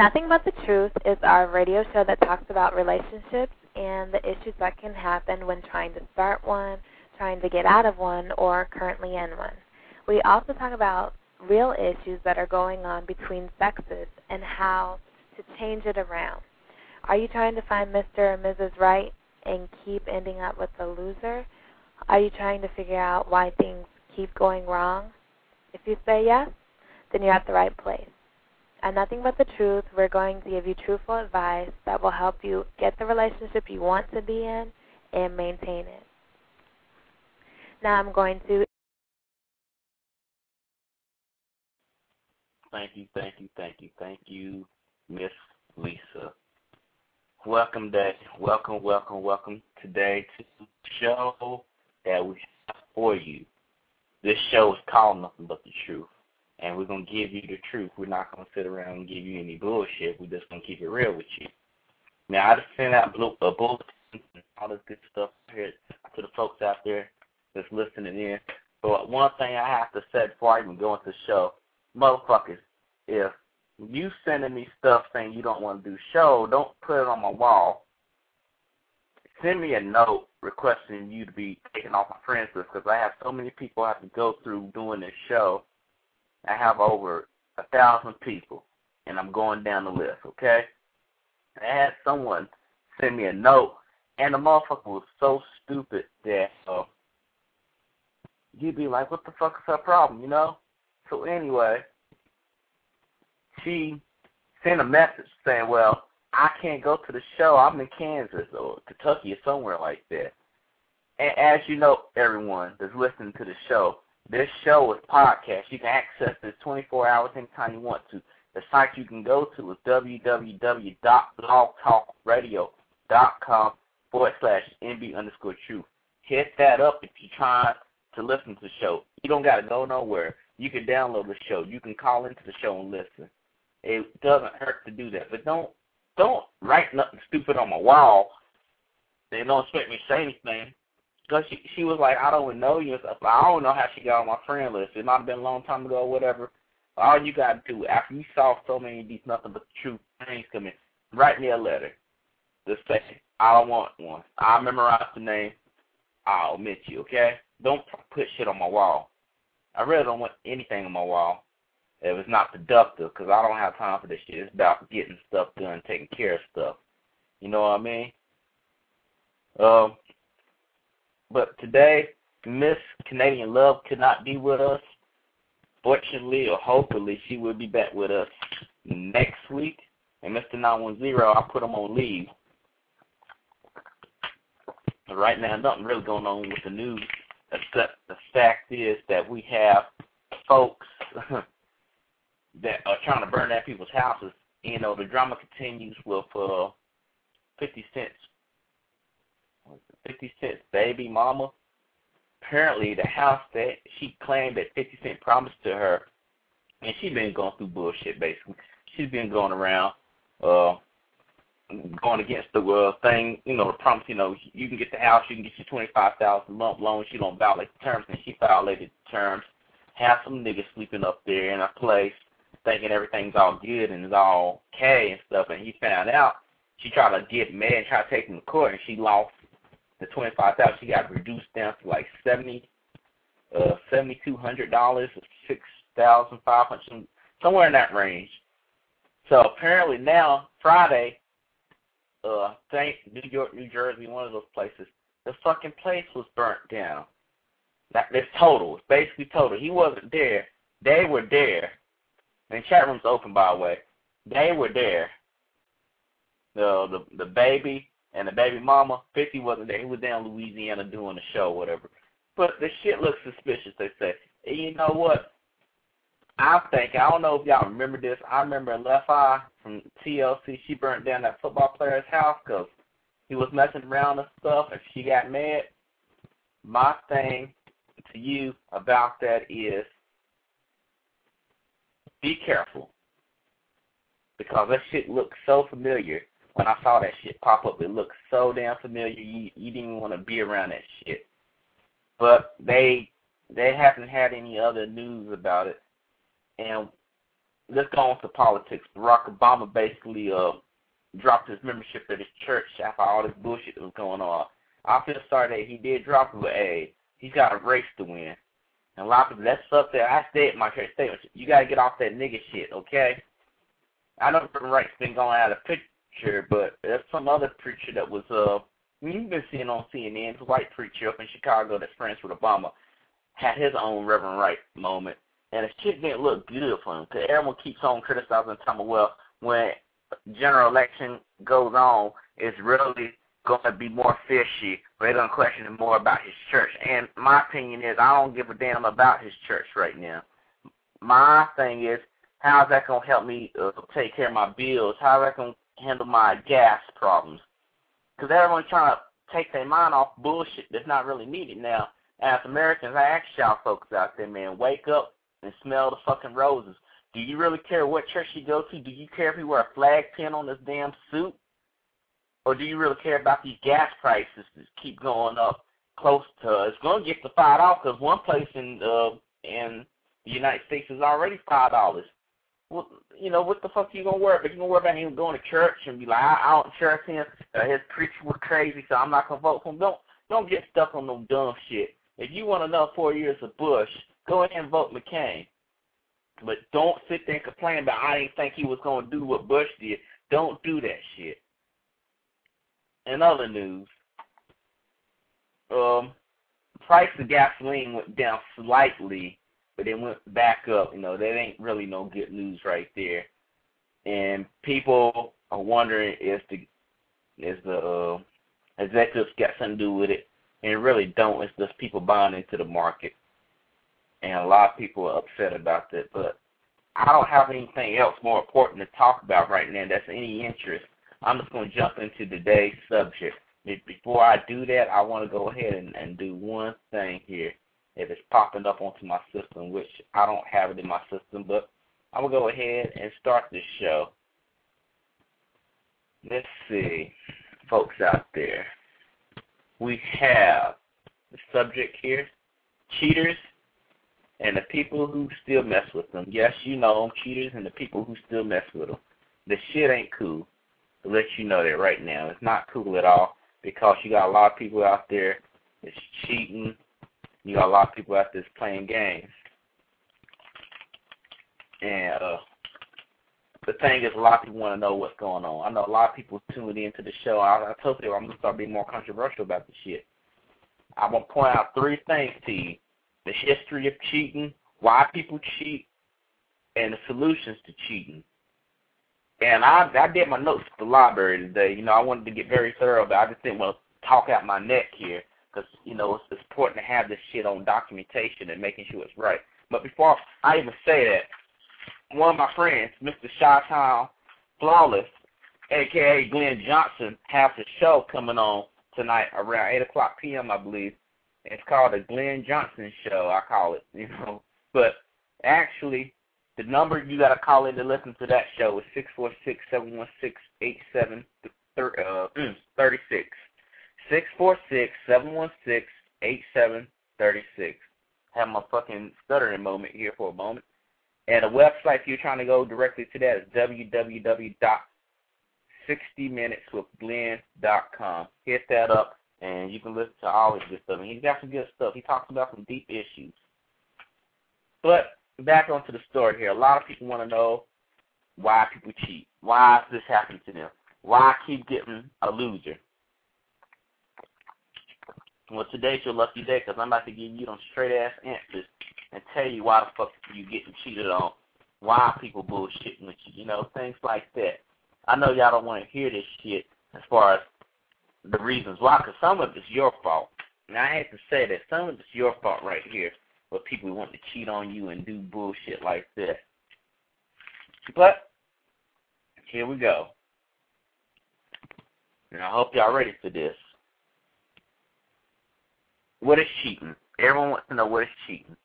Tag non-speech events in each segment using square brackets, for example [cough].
Nothing But the Truth is our radio show that talks about relationships and the issues that can happen when trying to start one, trying to get out of one, or currently in one. We also talk about real issues that are going on between sexes and how to change it around. Are you trying to find Mr. or Mrs. Right and keep ending up with the loser? Are you trying to figure out why things keep going wrong? If you say yes, then you're at the right place and nothing but the truth. We're going to give you truthful advice that will help you get the relationship you want to be in and maintain it. Now I'm going to. Thank you, thank you, thank you, thank you, Miss Lisa. Welcome, day. Welcome, welcome, welcome today to the show that we have for you. This show is called Nothing But the Truth and we're gonna give you the truth. We're not gonna sit around and give you any bullshit. We're just gonna keep it real with you. Now I just sent out blue, a bulletin all this good stuff here to the folks out there that's listening in. But one thing I have to say before I even go into the show, motherfuckers, if you sending me stuff saying you don't want to do show, don't put it on my wall. Send me a note requesting you to be taken off my friends list because I have so many people I have to go through doing this show I have over a thousand people, and I'm going down the list. Okay. I had someone send me a note, and the motherfucker was so stupid that uh, you'd be like, "What the fuck is her problem?" You know. So anyway, she sent a message saying, "Well, I can't go to the show. I'm in Kansas or Kentucky or somewhere like that." And as you know, everyone that's listening to the show, this show is podcast. You can access this 24 hours anytime you want to. The site you can go to is www.blogtalkradio.com forward slash NB underscore truth. Hit that up if you're trying to listen to the show. You don't got to go nowhere. You can download the show. You can call into the show and listen. It doesn't hurt to do that. But don't don't write nothing stupid on my wall. They don't expect me to say anything. Cause she she was like, I don't know you and stuff. I don't know how she got on my friend list. It might have been a long time ago or whatever. All you gotta do after you saw so many of these nothing but true things coming, write me a letter. Just say I don't want one. I'll memorize the name. I'll omit you. Okay? Don't put shit on my wall. I really don't want anything on my wall if it's not productive, because I don't have time for this shit. It's about getting stuff done, taking care of stuff. You know what I mean? Um, but today, Miss Canadian Love could not be with us. Fortunately or hopefully, she will be back with us next week. And Mr. 910, I put him on leave. But Right now, nothing really going on with the news, except the fact is that we have folks [laughs] that are trying to burn down people's houses. You know, the drama continues with uh, 50 Cent's 50 Cent's baby mama. Apparently, the house that she claimed that 50 Cent promised to her, and she's been going through bullshit basically. She's been going around, uh, going against the uh, thing, you know, the promise, you know, you can get the house, you can get your twenty five thousand lump loan. She don't violate the terms, and she violated the terms. Have some niggas sleeping up there in a place, thinking everything's all good and it's all okay and stuff. And he found out. She tried to get mad and try to take him to court, and she lost the twenty five thousand. She got reduced down to like seventy, uh, seventy two hundred dollars, six thousand five hundred, somewhere in that range. So apparently now Friday uh think New York, New Jersey, one of those places, the fucking place was burnt down. That it's total. It's basically total. He wasn't there. They were there. And chat room's open by the way. They were there. The the the baby and the baby mama, fifty wasn't there. He was down in Louisiana doing a show, whatever. But the shit looks suspicious, they say. And you know what? I think I don't know if y'all remember this. I remember Left Eye from TLC. She burnt down that football player's house because he was messing around and stuff, and she got mad. My thing to you about that is be careful because that shit looks so familiar. When I saw that shit pop up, it looked so damn familiar. You you didn't want to be around that shit. But they they haven't had any other news about it and let's go on to politics. Barack Obama basically uh dropped his membership at his church after all this bullshit that was going on. I feel sorry that he did drop it, but hey, he's got a race to win. And a lot of people, that's up there. I stayed at my church statement. You gotta get off that nigga shit, okay? I know the right's been going out of picture, but there's some other preacher that was uh you've been seeing on CNN, a white preacher up in Chicago that's friends with Obama, had his own Reverend Wright moment and the shit didn't look good for him. Because everyone keeps on criticizing well when general election goes on, it's really going to be more fishy. They're going to question him more about his church. And my opinion is I don't give a damn about his church right now. My thing is, how's that going to help me uh, take care of my bills? How is that going to handle my gas problems? Because everyone's trying to take their mind off bullshit that's not really needed now. As Americans, I ask y'all folks out there, man, wake up and smell the fucking roses. Do you really care what church you go to? Do you care if you wear a flag pin on this damn suit? Or do you really care about these gas prices that keep going up close to it's going to get to five dollars because one place in uh in the United States is already five dollars. Well, you know what the fuck you gonna worry about? You gonna worry about him going to church and be like, I, I don't trust him. Uh, his preacher was crazy, so I'm not gonna vote for him. Don't don't get stuck on no dumb shit. If you want another four years of Bush, go ahead and vote McCain. But don't sit there and complain about I didn't think he was to do what Bush did. Don't do that shit. In other news, um, price of gasoline went down slightly, but it went back up. You know, that ain't really no good news right there. And people are wondering if the if the uh, executives got something to do with it, and it really don't. It's just people buying into the market and a lot of people are upset about that. But I don't have anything else more important to talk about right now that's any interest. I'm just going to jump into today's subject. Before I do that, I want to go ahead and, and do one thing here. If it's popping up onto my system, which I don't have it in my system, but I'm going to go ahead and start this show. Let's see, folks out there. We have the subject here, cheaters and the people who still mess with them. Yes, you know them, cheaters and the people who still mess with them. The shit ain't cool. To let you know that right now, it's not cool at all because you got a lot of people out there that's cheating. You got a lot of people out there playing games. And uh, the thing is, a lot of people want to know what's going on. I know a lot of people tuned into the show. I, I told you I'm gonna start being more controversial about the shit. I'm gonna point out three things to you the history of cheating, why people cheat, and the solutions to cheating. And I I did my notes at the library today. You know, I wanted to get very thorough, but I just didn't want to talk out my neck here because you know it's, it's important to have this shit on documentation and making sure it's right. But before I even say that, one of my friends, Mr. Shawtown Flawless, aka Glenn Johnson, has a show coming on tonight around 8 o'clock p.m., I believe. It's called the Glenn Johnson Show, I call it, [laughs] you know. But actually, the number you got to call in to listen to that show is six four six seven one six eight seven uh, mm, thirty six. Six four six seven one six eight seven thirty six. Have my fucking stuttering moment here for a moment. And the website if you're trying to go directly to that is www.60minuteswithglenn.com. Hit that up and you can listen to all his good stuff. And he's got some good stuff. He talks about some deep issues. But back onto the story here. A lot of people want to know why people cheat. Why is this happening to them? Why I keep getting a loser? Well, today's your lucky day because I'm about to give you some straight ass answers and tell you why the fuck you getting cheated on. Why people bullshitting with you, you know, things like that. I know y'all don't want to hear this shit as far as the reasons why, because some of it's your fault. And I hate to say that some of it's your fault right here but people want to cheat on you and do bullshit like this. But here we go. And I hope y'all ready for this. What is cheating? Everyone wants to know what is cheating.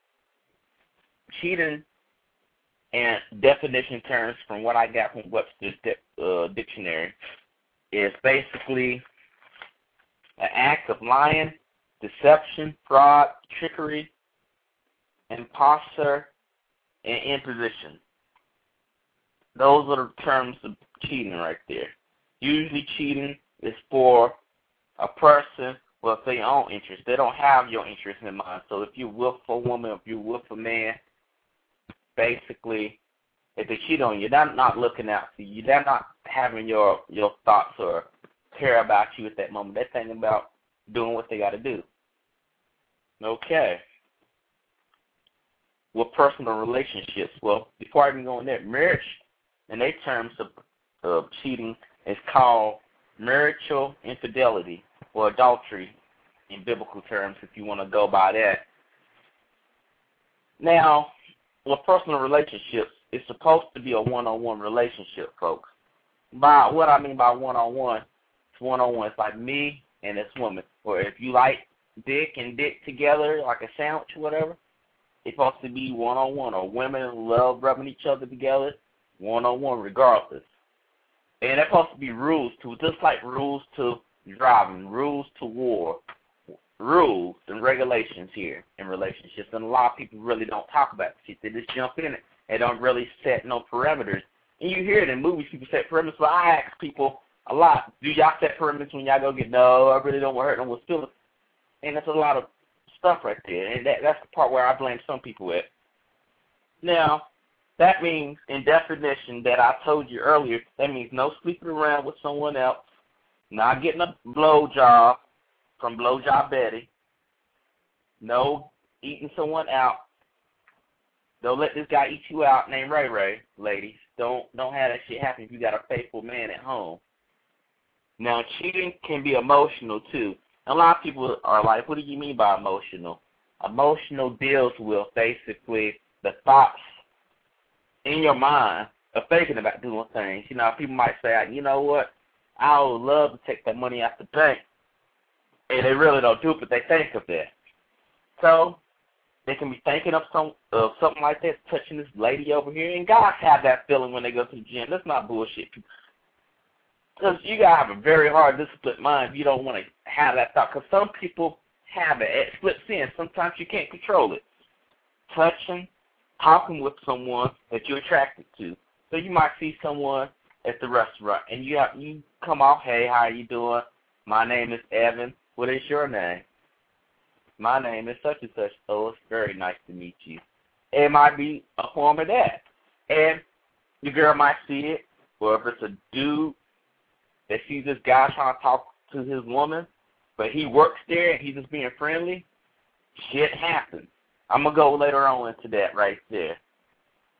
Cheating and definition terms from what I got from Webster's uh, dictionary is basically an act of lying, deception, fraud, trickery, imposter, and imposition. Those are the terms of cheating right there. Usually cheating is for a person with their own interest. They don't have your interest in mind. So if you're with a woman, if you're with a man, basically, if they cheat on you, they're not looking out for you. They're not having your your thoughts or care about you at that moment. They're thinking about doing what they got to do. Okay with personal relationships. Well, before I even go in there, marriage, in their terms of, of cheating, is called marital infidelity or adultery in biblical terms, if you want to go by that. Now, with personal relationships, it's supposed to be a one-on-one relationship, folks. By what I mean by one-on-one, it's one-on-one. It's like me and this woman. Or if you like dick and dick together, like a sandwich or whatever, it's supposed to be one on one, or women love rubbing each other together, one on one, regardless. And there's supposed to be rules to just like rules to driving, rules to war, rules and regulations here in relationships. And a lot of people really don't talk about shit. They just jump in it and don't really set no parameters. And you hear it in movies, people set parameters, but I ask people a lot, do y'all set parameters when y'all go get, no, I really don't want to hurt no one's feelings. And that's a lot of stuff right there, and that, that's the part where I blame some people at. Now, that means, in definition, that I told you earlier, that means no sleeping around with someone else, not getting a blow job from Blowjob Betty, no eating someone out. Don't let this guy eat you out named Ray Ray, ladies. Don't don't have that shit happen if you got a faithful man at home. Now cheating can be emotional too a lot of people are like, what do you mean by emotional? Emotional deals with basically the thoughts in your mind of thinking about doing things. You know, people might say, you know what, I would love to take that money out the bank. And they really don't do it, but they think of that. So they can be thinking of some of something like that, touching this lady over here, and guys have that feeling when they go to the gym. That's not bullshit. Because you gotta have a very hard, disciplined mind if you don't want to have that thought. Because some people have it. It slips in. Sometimes you can't control it. Touching, talking with someone that you're attracted to. So you might see someone at the restaurant, and you have, you come off, hey, how you doing? My name is Evan. What is your name? My name is such and such. Oh, it's very nice to meet you. It might be a form of that. And the girl might see it, or if it's a dude that sees this guy trying to talk to his woman, but he works there and he's just being friendly, shit happens. I'm gonna go later on into that right there.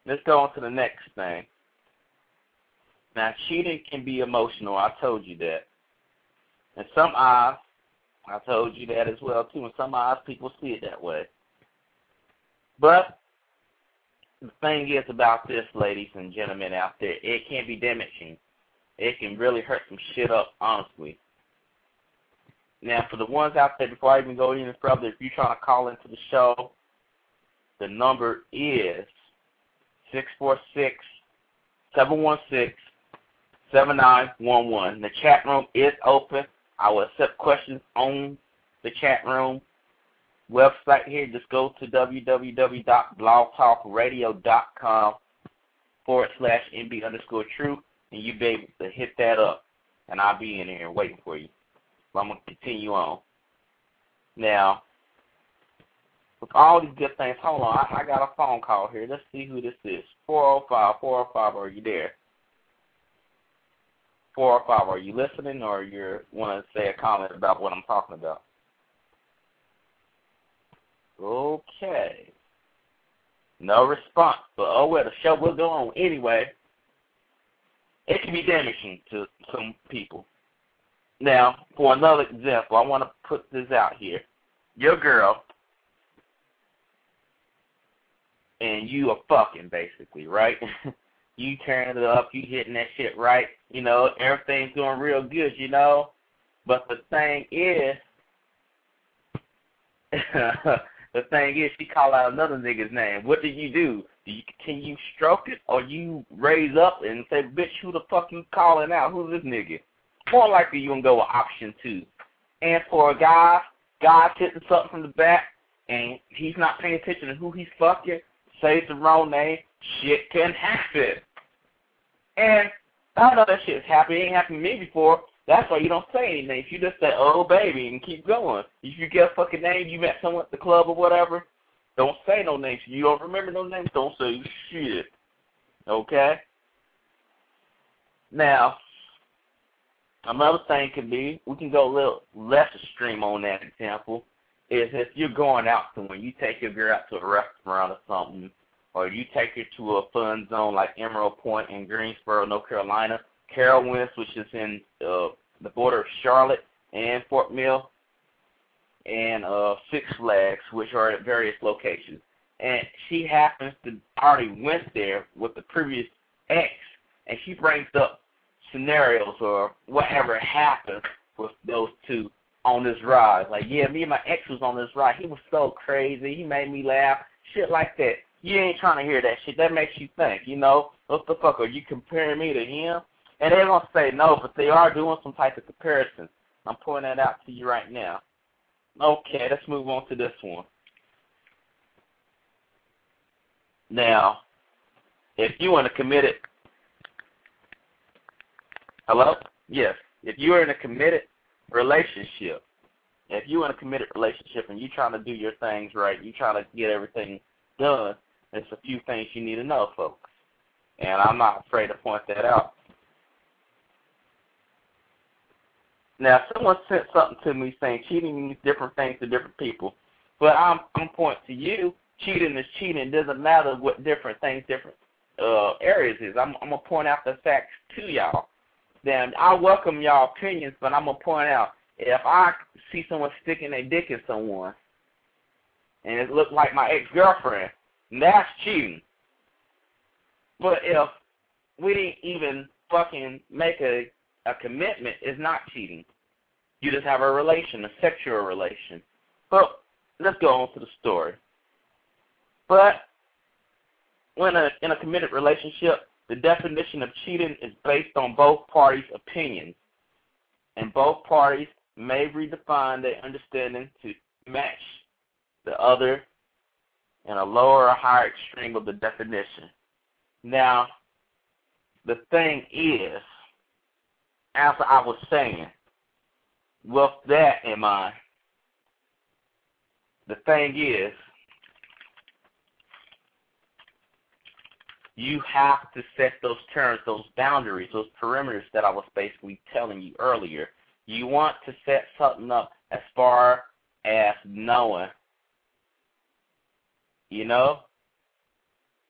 Let's go on to the next thing. Now, cheating can be emotional. I told you that. And some eyes, I told you that as well too. In some eyes, people see it that way. But the thing is about this, ladies and gentlemen out there, it can be damaging it can really hurt some shit up, honestly. Now, for the ones out there, before I even go any further, if you're trying to call into the show, the number is six four six seven one six seven nine one one. The chat room is open. I will accept questions on the chat room website here. Just go to www.blogtalkradio.com forward slash NB underscore true, and you'll be able to hit that up, and I'll be in here waiting for you. I'm going to continue on. Now, with all these good things, hold on, I, I got a phone call here. Let's see who this is. 405, 405, are you there? 405, are you listening or you want to say a comment about what I'm talking about? Okay. No response. But oh well, the show will go on anyway. It can be damaging to some people. Now, for another example, I want to put this out here. Your girl and you are fucking basically, right? [laughs] you turning it up, you hitting that shit right, you know, everything's going real good, you know. But the thing is [laughs] the thing is she call out another nigga's name. What do you do? Do you continue stroke it or you raise up and say, Bitch, who the fuck you calling out? Who's this nigga? More likely you gonna go with option two. And for a guy, guy's hitting something from the back and he's not paying attention to who he's fucking, says the wrong name, shit can happen. And I don't know that shit's happened. It ain't happened to me before. That's why you don't say anything. If you just say, oh, baby, and keep going. If you get a fucking name, you met someone at the club or whatever, don't say no names. You don't remember no names, don't say shit. Okay? Now, another thing could be, we can go a little less extreme on that example, is if you're going out somewhere, you take your girl out to a restaurant or something, or you take her to a fun zone like Emerald Pointe in Greensboro, North Carolina, Carowinds, which is in uh, the border of Charlotte and Fort Mill, and uh, Six Flags, which are at various locations. And she happens to already went there with the previous ex, and she brings up scenarios or whatever happened with those two on this ride. Like, yeah, me and my ex was on this ride. He was so crazy. He made me laugh. Shit like that. You ain't trying to hear that shit. That makes you think, you know? What the fuck? Are you comparing me to him? And they're going to say no, but they are doing some type of comparison. I'm pointing that out to you right now. Okay, let's move on to this one. Now, if you in a committed, hello? Yes. If you're in a committed relationship, if you're in a committed relationship and you're trying to do your things right, you're trying to get everything done, there's a few things you need to know, folks. And I'm not afraid to point that out. Now, someone sent something to me saying cheating means different things to different people. But I'm I'm pointing to you. Cheating is cheating. It doesn't matter what different things, different uh, areas is. I'm, I'm gonna point out the facts to y'all. Then I welcome y'all opinions, but I'm gonna point out if I see someone sticking their dick in someone, and it looked like my ex girlfriend, that's cheating. But if we didn't even fucking make a a commitment is not cheating. You just have a relation, a sexual relation. But let's go on to the story. But when a, in a committed relationship, the definition of cheating is based on both parties' opinions, and both parties may redefine their understanding to match the other in a lower or higher extreme of the definition. Now, the thing is, as I was saying, with that in mind, the thing is, you have to set those terms, those boundaries, those perimeters that I was basically telling you earlier. You want to set something up as far as knowing, you know,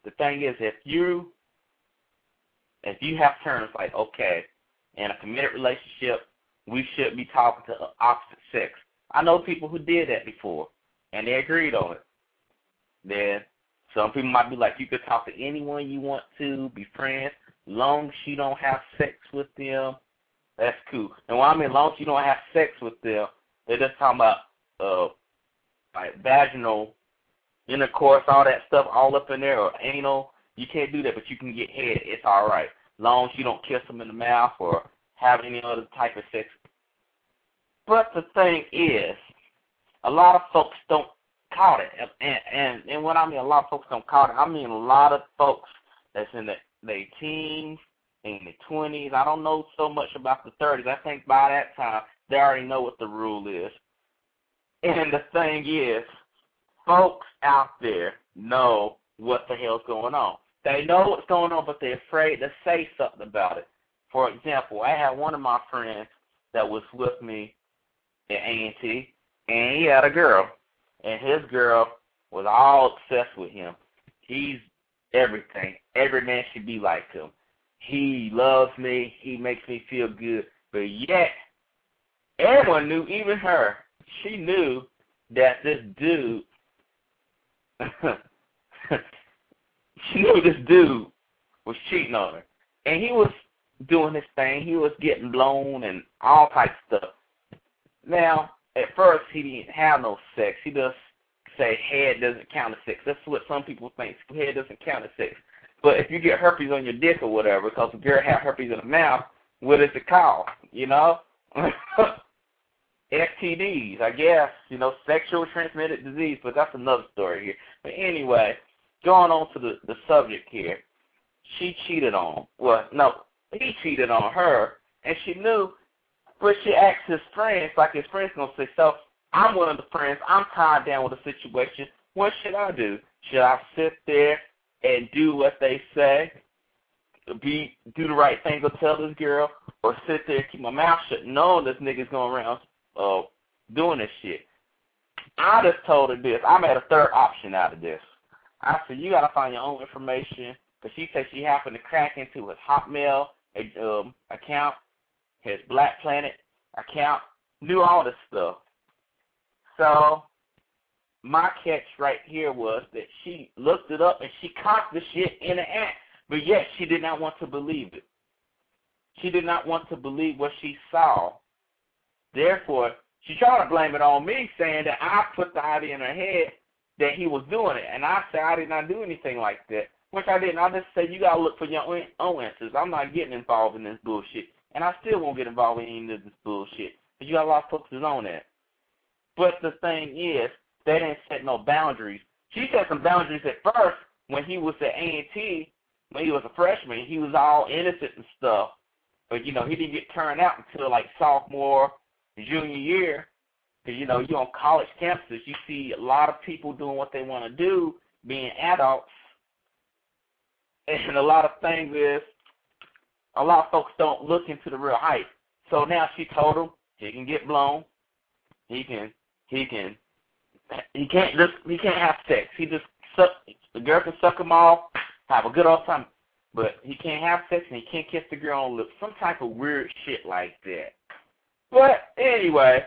the thing is, if you if you have terms like, okay, in a committed relationship, we should be talking to opposite sex. I know people who did that before, and they agreed on it. Then some people might be like, you could talk to anyone you want to, be friends. long as you don't have sex with them, that's cool. And when I mean long as you don't have sex with them, they're just talking about uh like vaginal intercourse, all that stuff all up in there, or anal. You can't do that, but you can get head. It's all right, long as you don't kiss them in the mouth or have any other type of sex. But the thing is, a lot of folks don't caught it, and and and what I mean, a lot of folks don't caught it. I mean, a lot of folks that's in the their teens, in the twenties. I don't know so much about the thirties. I think by that time they already know what the rule is. And the thing is, folks out there know what the hell's going on. They know what's going on, but they're afraid to say something about it. For example, I had one of my friends that was with me at A&T, and he had a girl, and his girl was all obsessed with him. He's everything. Every man should be like him. He loves me. He makes me feel good. But yet, everyone knew, even her, she knew that this dude, [laughs] she knew this dude was cheating on her. And he was doing his thing. He was getting blown and all types of stuff. Now, at first, he didn't have no sex. He just say head doesn't count as sex. That's what some people think. Head doesn't count as sex. But if you get herpes on your dick or whatever, because a girl have herpes in the mouth, what is it called? You know? [laughs] STDs, I guess, you know, sexual transmitted disease, but that's another story here. But anyway, going on to the, the subject here. She cheated on, well, no, he cheated on her, and she knew, but she asked his friends, like his friends to say, so I'm one of the friends, I'm tied down with a situation, what should I do? Should I sit there and do what they say, be do the right thing or tell this girl, or sit there and keep my mouth shut, knowing this nigga's going around uh, doing this shit. I just told her this. I made a third option out of this. I said, you got to find your own information. Because she said she happened to crack into his Hotmail um, account, his Black Planet account, knew all this stuff. So my catch right here was that she looked it up and she caught the shit in the act, but yet she did not want to believe it. She did not want to believe what she saw. Therefore, she tried to blame it on me, saying that I put the idea in her head that he was doing it, and I said I did not do anything like that, which I didn't. I just said you gotta look for your own answers. I'm not getting involved in this bullshit, and I still won't get involved in any of this bullshit. But you got a lot of folks on that. But the thing is, they didn't set no boundaries. She set some boundaries at first when he was at A&T, when he was a freshman. He was all innocent and stuff. But, you know, he didn't get turned out until, like, sophomore, junior year. Because, you know, you're on college campuses, you see a lot of people doing what they want to do, being adults. And a lot of things is, a lot of folks don't look into the real height. So now she told him he can get blown. He can, he can he can't just he can't have sex. He just suck the girl can suck him off, have a good old time, but he can't have sex and he can't kiss the girl on the lips. Some type of weird shit like that. But anyway,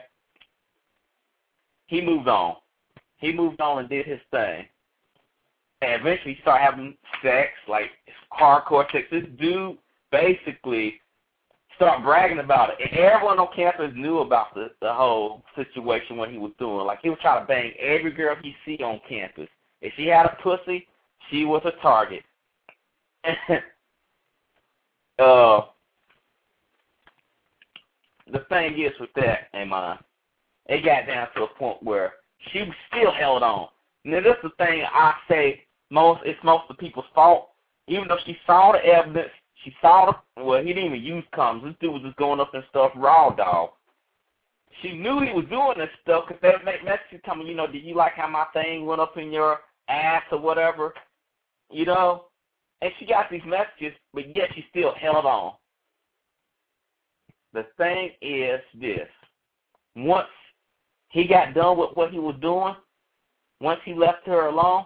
he moved on. He moved on and did his thing. And eventually he started having sex, like hardcore sex. This dude basically start bragging about it. Everyone on campus knew about the the whole situation what he was doing. Like he was trying to bang every girl he see on campus. If she had a pussy, she was a target. [laughs] uh the thing is with that, Amon, it got down to a point where she still held on. Now this is the thing I say most it's most of the people's fault. Even though she saw the evidence, she saw the well, he didn't even use condoms. This dude was just going up and stuff raw dog. She knew he was doing this stuff because they make messages coming. You know, did you like how my thing went up in your ass or whatever? You know, and she got these messages, but yet she still held on. The thing is this: once he got done with what he was doing, once he left her alone,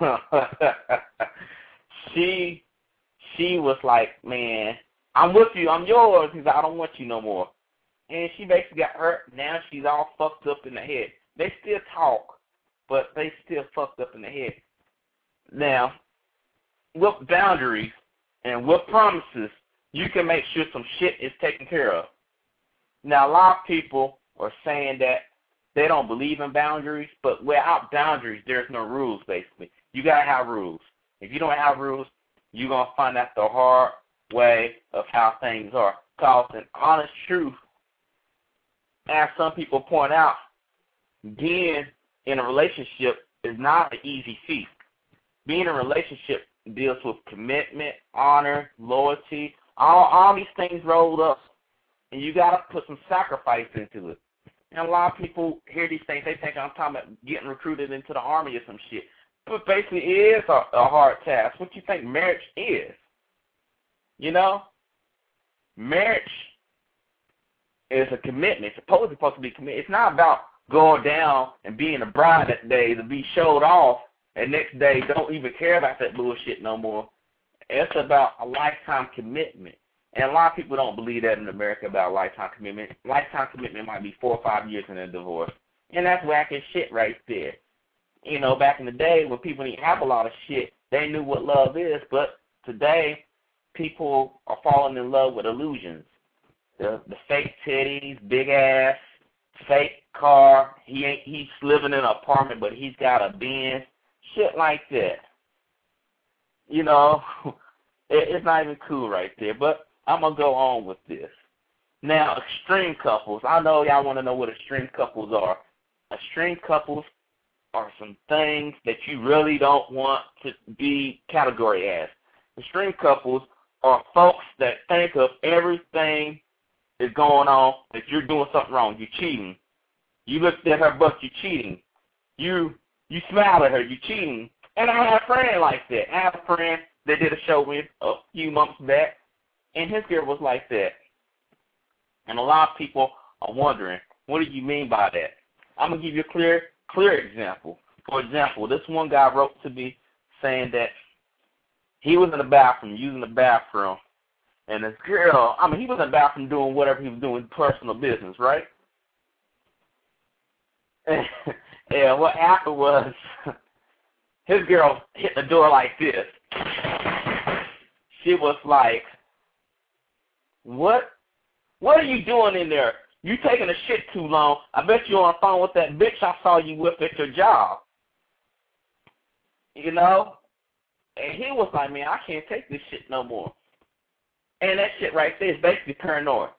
[laughs] she she was like, man, I'm with you, I'm yours. He's like, I don't want you no more. And she basically got hurt. Now she's all fucked up in the head. They still talk, but they still fucked up in the head. Now, with boundaries And with promises, you can make sure some shit is taken care of. Now, a lot of people are saying that they don't believe in boundaries, but without boundaries, there's no rules, basically. You got to have rules. If you don't have rules, you're going to find out the hard way of how things are. Because an honest truth, as some people point out, being in a relationship is not an easy feat. Being in a relationship deals with commitment, honor, loyalty, all all these things rolled up, and you got to put some sacrifice into it. And a lot of people hear these things, they think I'm talking about getting recruited into the army or some shit. But basically, is a, a hard task. What you think marriage is? You know, marriage is a commitment. It's supposed, supposed to be committed. It's not about going down and being a bride that day to be showed off, and next day don't even care about that bullshit no more. It's about a lifetime commitment. And a lot of people don't believe that in America about lifetime commitment. Lifetime commitment might be four or five years in a divorce. And that's whacking shit right there. You know, back in the day when people didn't have a lot of shit, they knew what love is, but today people are falling in love with illusions. The the fake titties, big ass, fake car. He ain't he's living in an apartment but he's got a Benz. Shit like that. You know, [laughs] it, it's not even cool right there. But I'm gonna go on with this. Now, extreme couples. I know y'all want to know what extreme couples are. Extreme couples are some things that you really don't want to be category as. Extreme couples are folks that think of everything is going on that you're doing something wrong. You're cheating. You looked at her butt, you're cheating. You you smile at her, you're cheating. And I have a friend like that. I have a friend that did a show with a few months back, and his girl was like that. And a lot of people are wondering, what do you mean by that? I'm gonna give you a clear clear example. For example, this one guy wrote to me saying that he was in the bathroom, using the bathroom, and this girl, I mean, he was in the bathroom doing whatever he was doing, personal business, right? [laughs] And, what happened was, [laughs] his girl hit the door like this. She was like, "What? What are you doing in there? You taking a shit too long. I bet you're on the phone with that bitch I saw you with at your job." You know? And he was like, man, I can't take this shit no more. And that shit right there is basically paranoid.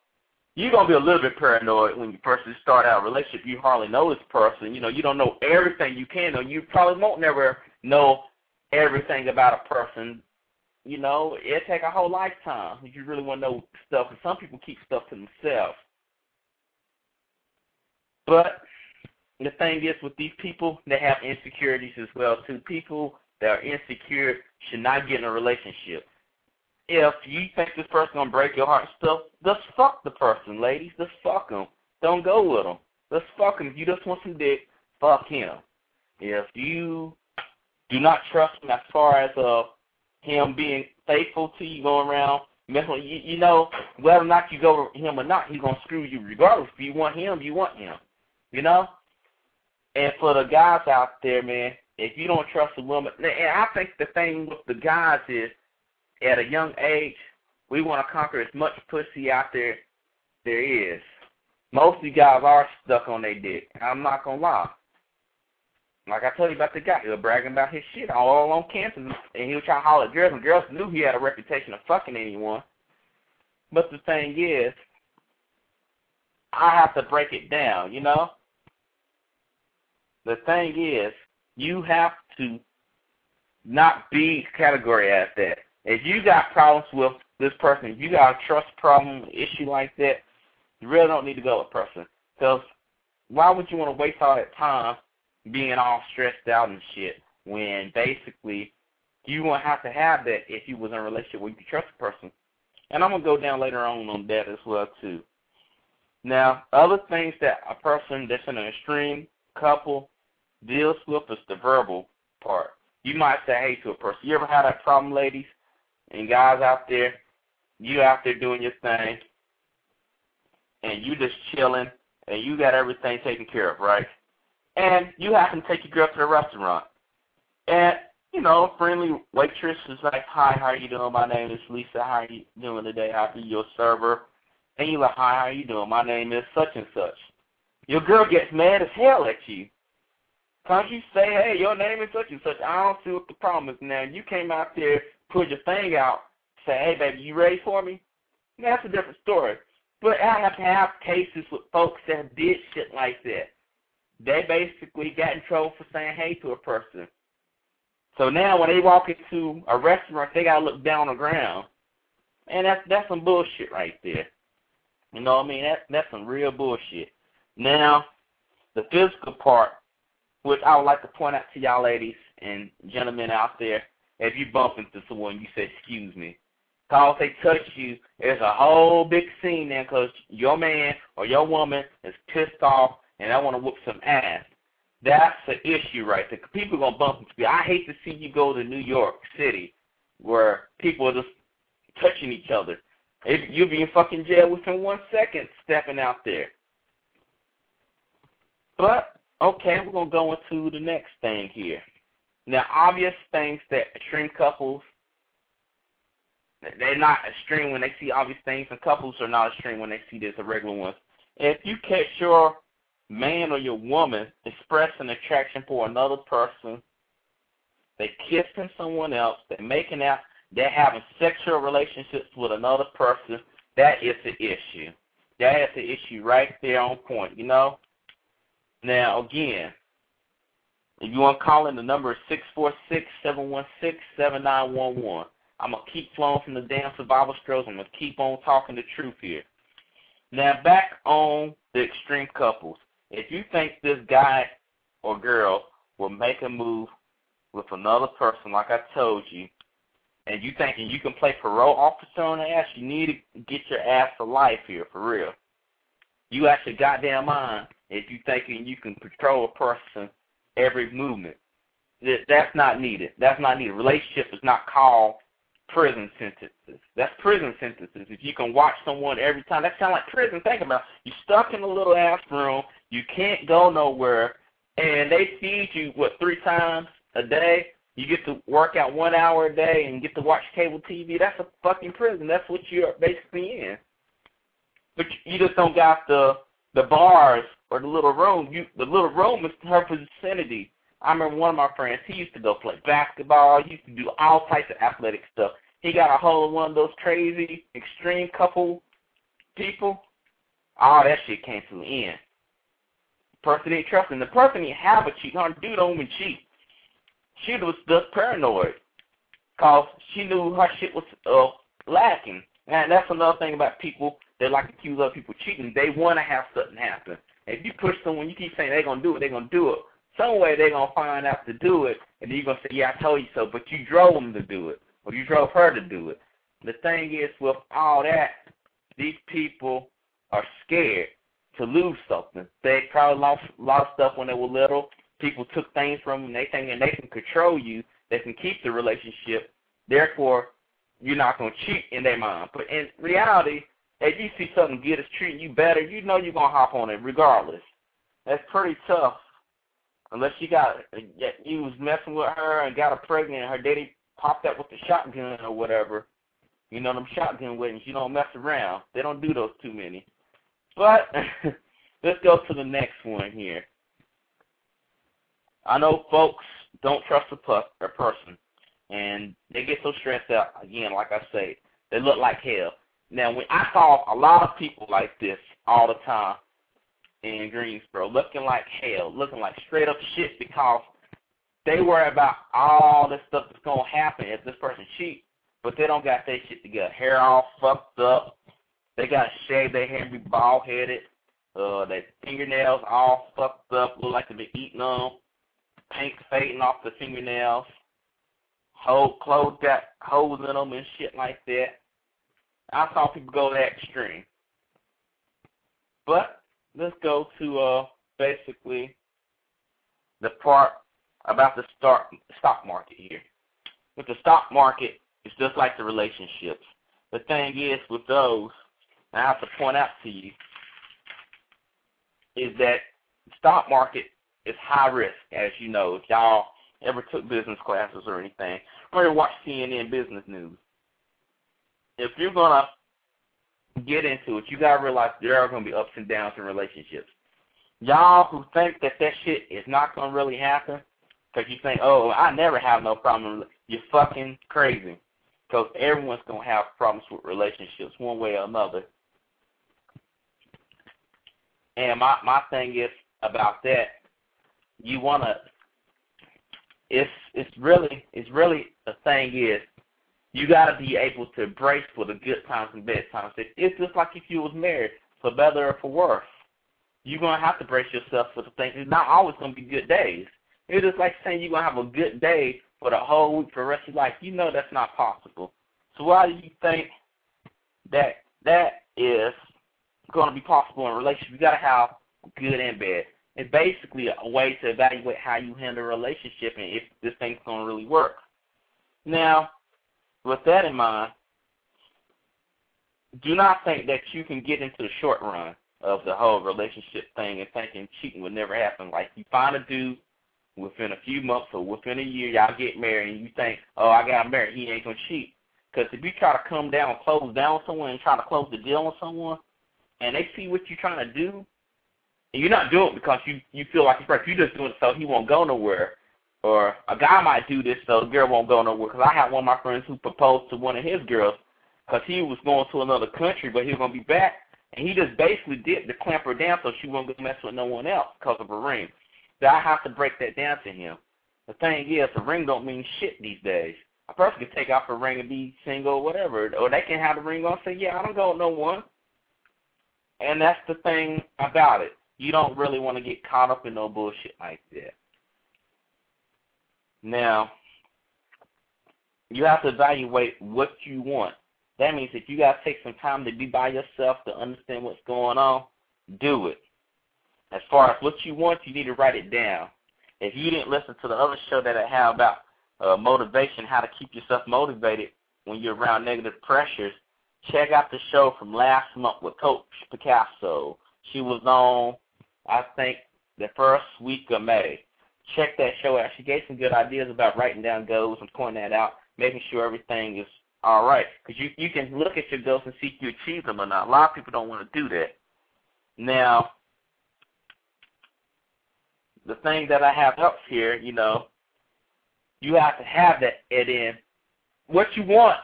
You're gonna be a little bit paranoid when you first start out a relationship. You hardly know this person. You know, you don't know everything you can know. You probably won't never know everything about a person. You know, it'll take a whole lifetime if you really want to know stuff. And some people keep stuff to themselves. But the thing is, with these people, they have insecurities as well too. People that are insecure should not get in a relationship. If you think this person gonna break your heart and stuff, just fuck the person, ladies. Just fuck them. Don't go with them. Just fuck him. If you just want some dick, fuck him. If you do not trust him as far as uh him being faithful to you, going around messing you, you know whether or not you go with him or not, he's gonna screw you regardless. If you want him, you want him. You know. And for the guys out there, man, if you don't trust a woman, and I think the thing with the guys is, at a young age, we want to conquer as much pussy out there there is. Most of you guys are stuck on their dick. I'm not gonna lie. Like I told you about the guy, he was bragging about his shit all on campus, and he was trying to holler at girls, and girls knew he had a reputation of fucking anyone. But the thing is, I have to break it down, you know? The thing is, you have to not be category as that. If you got problems with this person, if you got a trust problem, issue like that, you really don't need to go with person. Because why would you want to waste all that time being all stressed out and shit when basically you won't have to have that if you was in a relationship where you could trust a person. And I'm gonna go down later on on that as well too. Now, other things that a person that's in an extreme couple deals with is the verbal part. You might say hey to a person. You ever had that problem, ladies and guys out there? You out there doing your thing, and you just chilling, and you got everything taken care of, right? And you happen to take your girl to the restaurant, and you know, friendly waitress is like, hi, how are you doing? My name is Lisa. How are you doing today? Happy your server. And you like, hi, how are you doing? My name is such and such. Your girl gets mad as hell at you. Can't you say, hey, your name is such and such? I don't see what the problem is. Now, you came out there, put your thing out, say, hey, baby, you ready for me? That's a different story. But I have to have cases with folks that did shit like that. They basically got in trouble for saying hey to a person. So now when they walk into a restaurant, they gotta look down on the ground, and that's that's some bullshit right there. You know what I mean? That's that's some real bullshit. Now, the physical part, which I would like to point out to y'all ladies and gentlemen out there, if you bump into someone, you say excuse me. Cause they touch you, there's a whole big scene there because your man or your woman is pissed off and I want to whoop some ass. That's the issue right there. People are gonna bump into you. I hate to see you go to New York City where people are just touching each other. You'll be in fucking jail within one second stepping out there. But okay, we're gonna go into the next thing here. Now, obvious things that extreme couples they're not extreme when they see obvious things, and couples are not extreme when they see this, the regular ones. If you catch your man or your woman expressing attraction for another person, they kissing someone else, they're making out, they're having sexual relationships with another person, that is the issue. That is the issue right there on point, you know? Now, again, if you want to call in, the number is six four six seven one six seven nine one one. I'm going to keep flowing from the damn survival struggles. I'm going to keep on talking the truth here. Now, back on the extreme couples. If you think this guy or girl will make a move with another person, like I told you, and you thinking you can play parole officer on the ass, you need to get your ass to life here, for real. You actually goddamn mind if you thinking you can control a person every movement. That's not needed. That's not needed. Relationship is not called prison sentences. That's prison sentences. If you can watch someone every time, that sounds like prison. Think about it. You're stuck in a little ass room. You can't go nowhere, and they feed you what three times a day. You get to work out one hour a day and get to watch cable TV. That's a fucking prison. That's what you're basically in. But you just don't got the the bars or the little room. You the little room is her vicinity. I remember one of my friends, he used to go play basketball, he used to do all types of athletic stuff. He got a hold of one of those crazy, extreme couple people. All that shit came to the end. The person ain't trusting. The person ain't have a cheat. Her dude don't even cheat. She was just paranoid. Cause she knew her shit was uh, lacking. And that's another thing about people that like to accuse other people cheating. They want to have something happen. If you push someone, you keep saying they're to do it, they're to do it some way they're gonna find out to do it, and you're gonna say, "Yeah, I told you so," but you drove them to do it, or you drove her to do it. The thing is, with all that, these people are scared to lose something. They probably lost of stuff when they were little. People took things from them. They think they can control you. They can keep the relationship. Therefore, you're not gonna cheat in their mind. But in reality, if you see something good is treating you better, you know you're gonna hop on it regardless. That's pretty tough unless she got you was messing with her and got her pregnant and her daddy popped up with the shotgun or whatever. You know them shotgun weddings. You don't mess around. They don't do those too many. But [laughs] let's go to the next one here. I know folks don't trust a, pu- a person, and they get so stressed out. Again, like I say, they look like hell. Now, when I saw a lot of people like this all the time, in Greensboro, looking like hell, looking like straight up shit because they worry about all the stuff that's gonna happen if this person cheats, but they don't got their shit together. Hair all fucked up. They got shaved their hair, be bald headed. Uh, their fingernails all fucked up, look like they've been eating them. Paint fading off the fingernails. Whole clothes got holes in them and shit like that. I saw people go that extreme. But let's go to uh, basically the part about the start, stock market here. With the stock market, it's just like the relationships. The thing is with those, I have to point out to you, is that stock market is high risk, as you know. If y'all ever took business classes or anything, or you watch CNN business news, if you're gonna get into it, you gotta realize there are gonna be ups and downs in relationships. Y'all who think that that shit is not gonna really happen, because you think, oh, I never have no problem, you're fucking crazy. Because everyone's gonna have problems with relationships one way or another. And my my thing is about that, you wanna. It's it's really it's really the thing is you got to be able to brace for the good times and bad times. It's just like if you was married, for better or for worse. You're gonna have to brace yourself for the things. It's not always gonna be good days. It's just like saying you're gonna have a good day for the whole week for the rest of your life. You know that's not possible. So why do you think that that is going to be possible in a relationship? You got to have good and bad. It's basically a way to evaluate how you handle a relationship and if this thing's going to really work. Now, with that in mind, do not think that you can get into the short run of the whole relationship thing and thinking cheating would never happen. Like you find a dude within a few months or within a year, y'all get married, and you think, oh, I got married, he ain't gonna cheat. Because if you try to come down, close down someone, and try to close the deal on someone, and they see what you're trying to do, and you're not doing it because you you feel like it's right. You're just doing it so he won't go nowhere. Or a guy might do this so the girl won't go nowhere. Because I had one of my friends who proposed to one of his girls because he was going to another country, but he was going to be back. And he just basically did to clamp her down so she wouldn't go mess with no one else because of a ring. So I have to break that down to him. The thing is, a ring don't mean shit these days. A person can take off a ring and be single or whatever, or they can have the ring on and say, yeah, I don't go with no one. And that's the thing about it. You don't really want to get caught up in no bullshit like that. Now, you have to evaluate what you want. That means if you got to take some time to be by yourself to understand what's going on, do it. As far as what you want, you need to write it down. If you didn't listen to the other show that I have about uh, motivation, how to keep yourself motivated when you're around negative pressures, check out the show from last month with Coach Picasso. She was on, I think, the first week of May check that show out. She gave some good ideas about writing down goals and pointing that out, making sure everything is all right. Because you you can look at your goals and see if you achieve them or not. A lot of people don't want to do that. Now, the thing that I have up here, you know, you have to have that it in. What you want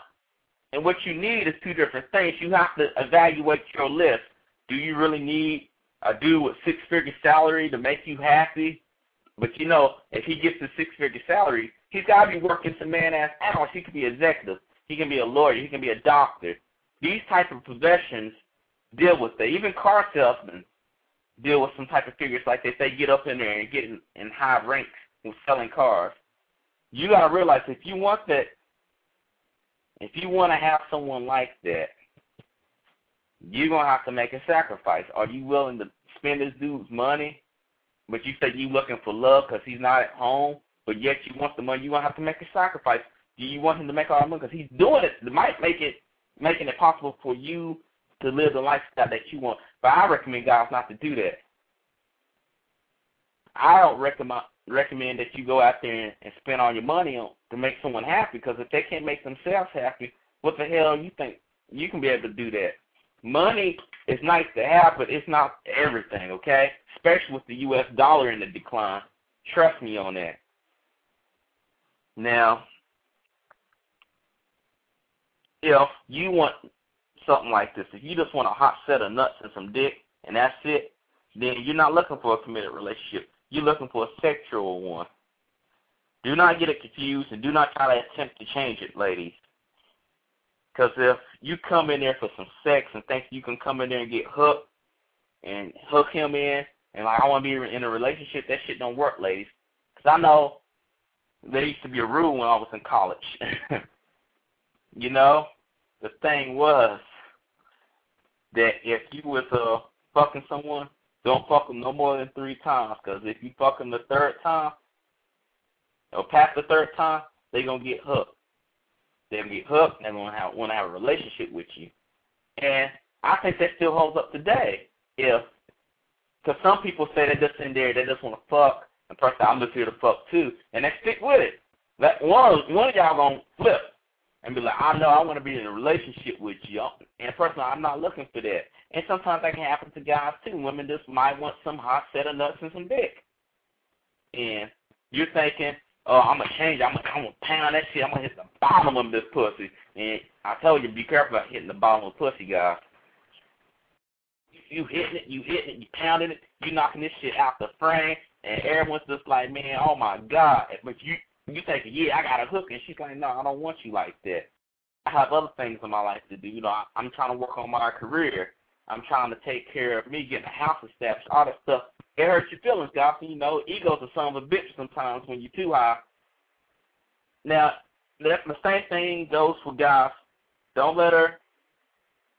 and what you need is two different things. You have to evaluate your list. Do you really need uh, a dude with six figure salary to make you happy? But you know, if he gets a six-figure salary, he's got to be working some man-ass hours. He could be executive. He can be a lawyer. He can be a doctor. These type of professions deal with that. Even car salesmen deal with some type of figures like this. They get up in there and get in, in high ranks with selling cars. You got to realize if you want that, if you want to have someone like that, you're going to have to make a sacrifice. Are you willing to spend this dude's money but you said you looking for love because he's not at home, but yet you want the money. You gonna have to make a sacrifice. Do you want him to make all the money because he's doing it? It might make it making it possible for you to live the lifestyle that you want. But I recommend guys not to do that. I don't recommend recommend that you go out there and, and spend all your money on to make someone happy because if they can't make themselves happy, what the hell you think you can be able to do that? Money is nice to have, but it's not everything, okay? Especially with the U.S. dollar in the decline. Trust me on that. Now, if you want something like this, if you just want a hot set of nuts and some dick, and that's it, then you're not looking for a committed relationship. You're looking for a sexual one. Do not get it confused, and do not try to attempt to change it, ladies. Because if you come in there for some sex and think you can come in there and get hooked and hook him in, and like I want to be in a relationship, that shit don't work, ladies. Because I know there used to be a rule when I was in college. [laughs] you know, the thing was that if you was uh, fucking someone, don't fuck them no more than three times. Because if you fuck them the third time, or past the third time, they gonna get hooked. They're gonna get hooked, and they gonna have want to have a relationship with you. And I think that still holds up today. If because some people say they're just in there, they just want to fuck The person I'm just here to fuck too, and they stick with it. That one one of y'all gonna flip and be like, I know I want to be in a relationship with you. And personally, I'm not looking for that. And sometimes that can happen to guys too. Women just might want some hot set of nuts and some dick. And you're thinking, oh, I'm gonna change. I'm gonna, I'm gonna pound that shit. I'm gonna hit the bottom of this pussy. And I told you, be careful about hitting the bottom of pussy, guys. You hitting it, you hitting it, you pounding it, you knocking this shit out the frame, and everyone's just like, man, oh my god. But you you thinking, yeah, I got a hook, and she's like, no, I don't want you like that. I have other things in my life to do. You know, I, I'm trying to work on my career. I'm trying to take care of me, getting a house established, all that stuff. It hurts your feelings, guys. You know, ego's a son of a bitch sometimes when you're too high. Now, the same thing goes for guys. Don't let her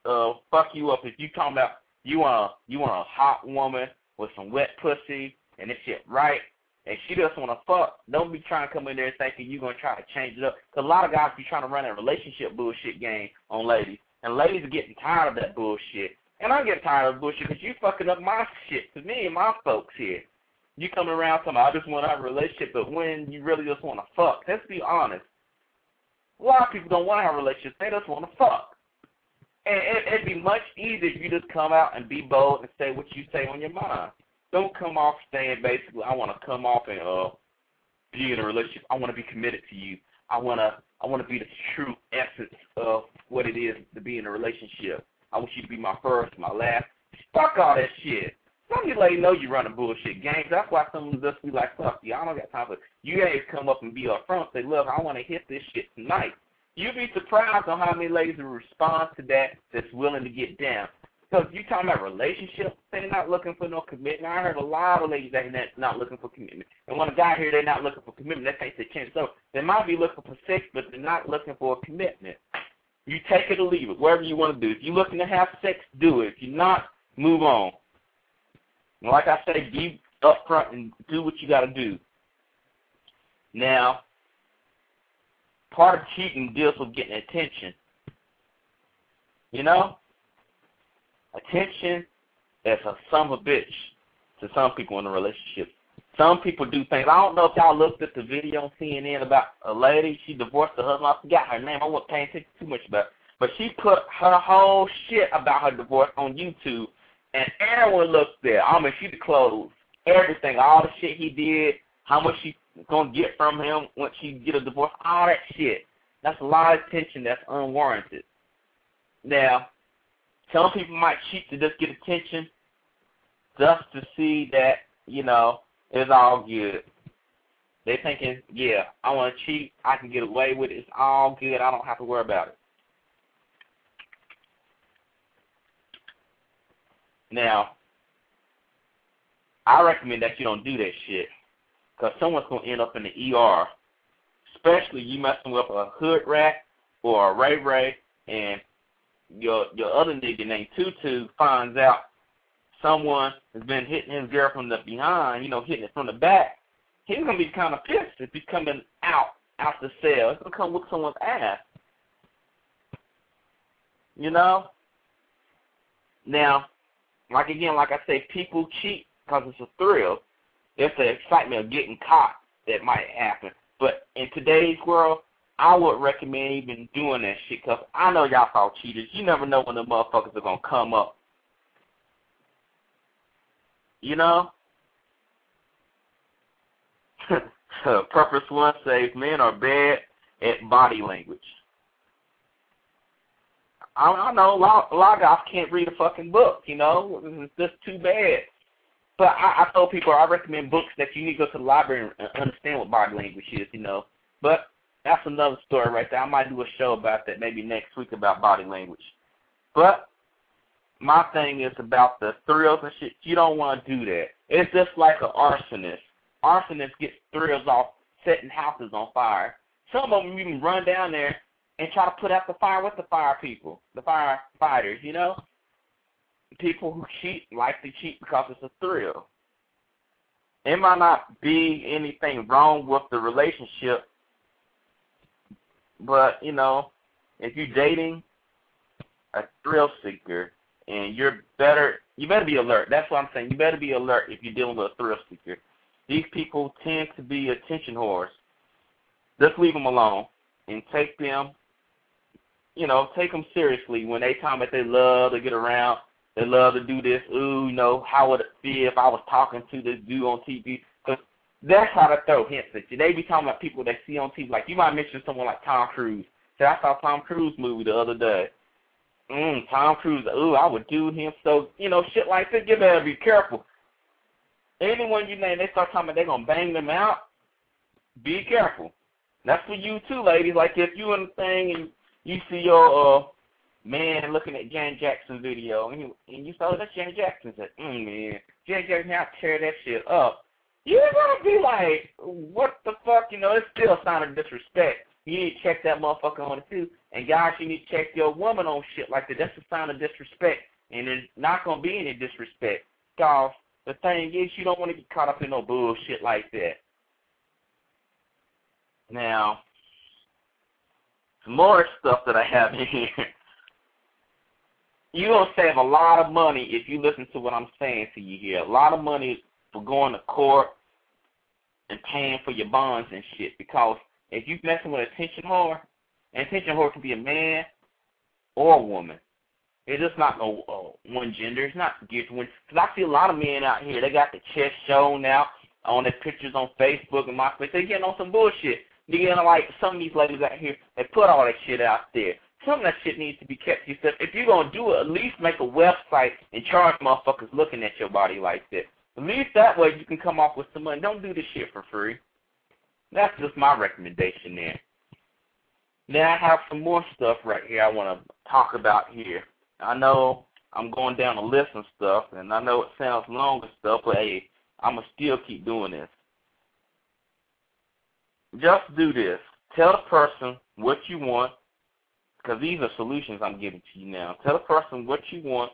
uh fuck you up if you talking about you want a you want a hot woman with some wet pussy and this shit right and she doesn't want to fuck, don't be trying to come in there thinking you're going to try to change it up. Because a lot of guys be trying to run a relationship bullshit game on ladies. And ladies are getting tired of that bullshit. And I'm getting tired of bullshit because you fucking up my shit to me and my folks here. You coming around talking I just want a relationship, but when you really just want to fuck, let's be honest. A lot of people don't want to have a relationship. They just want to fuck. And it, it'd be much easier if you just come out and be bold and say what you say on your mind don't come off saying basically I want to come off and uh be in a relationship. I want to be committed to you. I want to I want to be the true essence of what it is to be in a relationship. I want you to be my first, my last. Fuck all that shit. Some of you ladies know you running bullshit games. That's why some of us be like, fuck you. I don't got time for. You guys come up and be upfront. Say, look, I want to hit this shit tonight. You'd be surprised on how many ladies will respond to that that's willing to get down. Because you're talking about relationships, they're not looking for no commitment. I heard a lot of ladies that are not looking for commitment. And when a guy here, they're not looking for commitment, that takes a chance. So they might be looking for sex, but they're not looking for a commitment. You take it or leave it, whatever you want to do. If you're looking to have sex, do it. If you're not, move on. Like I say, be upfront and do what you got to do. Now, part of cheating deals with getting attention. You know? Attention is a son of bitch to some people in a relationship. Some people do things. I don't know if y'all looked at the video on CNN about a lady. She divorced her husband. I forgot her name. I wasn't paying attention too much about it. But she put her whole shit about her divorce on YouTube, and everyone looked there. I mean, she disclosed everything, all the shit he did, how much she gonna get from him once she get a divorce, all that shit. That's a lot of attention that's unwarranted. Now, some people might cheat to just get attention, just to see that, you know, it's all good. They're thinking, yeah, I want to cheat. I can get away with it. It's all good. I don't have to worry about it. Now, I recommend that you don't do that shit because someone's going to end up in the ER, especially you messing with a hood rat or a Ray Ray, and your your other nigga named Tutu finds out someone has been hitting his girl from the behind, you know, hitting it from the back, he's gonna be kind of pissed if he's coming out out the cell. He's gonna come with someone's ass. You know. Now, like again, like I say, people cheat because it's a thrill. It's the excitement of getting caught that might happen. But in today's world, I would recommend even doing that shit because I know y'all all cheaters. You never know when the motherfuckers are going to come up. You know? [laughs] Purpose One says men are bad at body language. I, I know a lot, a lot of guys can't read a fucking book, you know? It's just too bad. But I, I told people I recommend books that you need to go to the library and understand what body language is, you know. But that's another story right there. I might do a show about that maybe next week about body language. But my thing is about the thrills and shit. You don't want to do that. It's just like an arsonist. Arsonist gets thrills off setting houses on fire. Some of them even run down there and try to put out the fire with the fire people, the firefighters, you know? People who cheat like to cheat because it's a thrill. It might not be anything wrong with the relationship but you know, if you're dating a thrill seeker and you're better, you better be alert. That's what I'm saying. You better be alert if you're dealing with a thrill seeker. these people tend to be attention whores. Just leave them alone and take them, you know, take them seriously when they tell me they love to get around, they love to do this. Ooh, you know, how would it feel if I was talking to this dude on TV? Because that's how they throw hints at you. They be talking about people they see on TV. Like you might mention someone like Tom Cruise. So I saw Tom Cruise movie the other day. Mm, Tom Cruise. Ooh, I would do him. So you know, shit like that. You better be careful. Anyone you name, they start talking about they gonna bang them out. Be careful. That's for you too, ladies. Like if you in the thing and you see your uh man looking at Janet Jackson video and you and you saw oh, that's Janet Jackson said, mm man, Janet Jackson how tear that shit up. You're gonna be like, what the fuck, you know, it's still a sign of disrespect. You need to check that motherfucker on it too. And guys, you need to check your woman on shit like that. That's a sign of disrespect. And there's not gonna be any disrespect. Cause the thing is you don't want to get caught up in no bullshit like that. Now, some more stuff that I have in here. [laughs] You're going to save a lot of money if you listen to what I'm saying to you here. A lot of money for going to court and paying for your bonds and shit. Because if you're messing with a attention whore, an attention whore can be a man or a woman. It's just not no uh, one gender. It's not to one. Because I see a lot of men out here, they got the chest shown out on their pictures on Facebook and MySpace. They getting on some bullshit. They getting like some of these ladies out here, they put all that shit out there some of that shit needs to be kept to yourself. If you're gonna do it, at least make a website and charge motherfuckers looking at your body like that. At least that way you can come off with some money. Don't do this shit for free. That's just my recommendation there. Now I have some more stuff right here I want to talk about here. I know I'm going down a list and stuff, and I know it sounds long and stuff, but hey, I'm going to still keep doing this. Just do this. Tell the person what you want because these are solutions I'm giving to you now. Tell a person what you want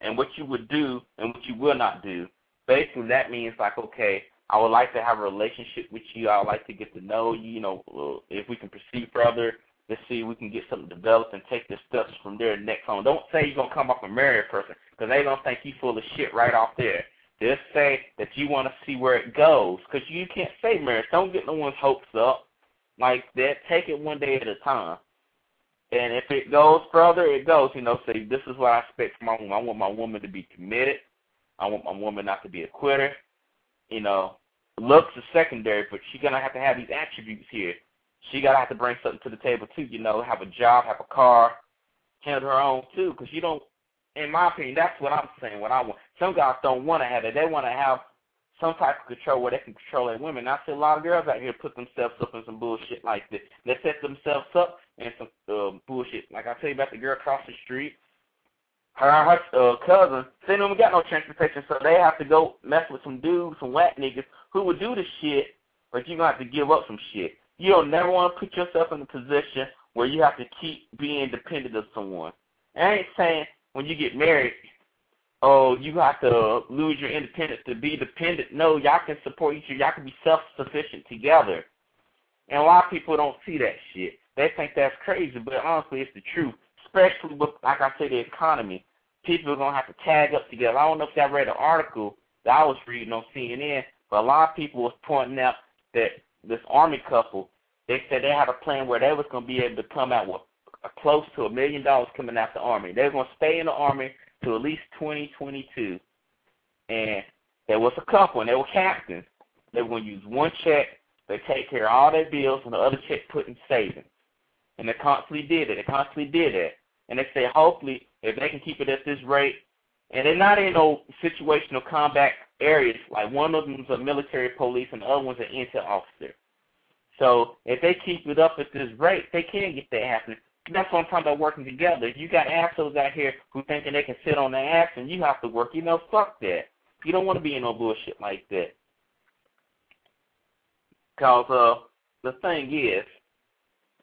and what you would do and what you will not do. Basically, that means like, okay, I would like to have a relationship with you. I would like to get to know you. You know, uh, if we can proceed further, let's see if we can get something developed and take the steps from there next on. Don't say you're gonna come up and marry a person because they gonna think you full of shit right off there. Just say that you want to see where it goes because you can't say marriage. Don't get no one's hopes up like that. Take it one day at a time. And if it goes further, it goes. You know, say this is what I expect from my woman. I want my woman to be committed. I want my woman not to be a quitter. You know, looks are secondary, but she's gonna have to have these attributes here. She gotta have to bring something to the table too. You know, have a job, have a car, handle her own too. Because you don't, in my opinion, that's what I'm saying. What I want. Some guys don't want to have it. They want to have some type of control where they can control their women. I see a lot of girls out here put themselves up in some bullshit like this. They set themselves up in some uh, bullshit. Like I tell you about the girl across the street. Her and her uh, cousin, they don't even got no transportation, so they have to go mess with some dudes, some whack niggas who would do the shit, but you're to have to give up some shit. You don't never want to put yourself in a position where you have to keep being dependent of someone. I ain't saying when you get married, oh, you have to lose your independence to be dependent. No, y'all can support each other. Y'all can be self-sufficient together. And a lot of people don't see that shit. They think that's crazy, but honestly, it's the truth. Especially with, like I said, the economy. People are to have to tag up together. I don't know if y'all read an article that I was reading on CNN, but a lot of people was pointing out that this Army couple, they said they had a plan where they was to be able to come out with close to a million dollars coming out the Army. They were to stay in the Army to at least 2022. And there was a couple, and they were captains. They were to use one check. They take care of all their bills, and the other check put in savings. And they constantly did it. They constantly did it. And they say, hopefully, if they can keep it at this rate, and they're not in no situational combat areas. Like one of them's a military police, and the other one's an intel officer. So if they keep it up at this rate, they can get that happening that's what I'm talking about working together. You got assholes out here who thinking they can sit on their ass and you have to work. You know, fuck that. You don't want to be in no bullshit like that. Cause uh, the thing is,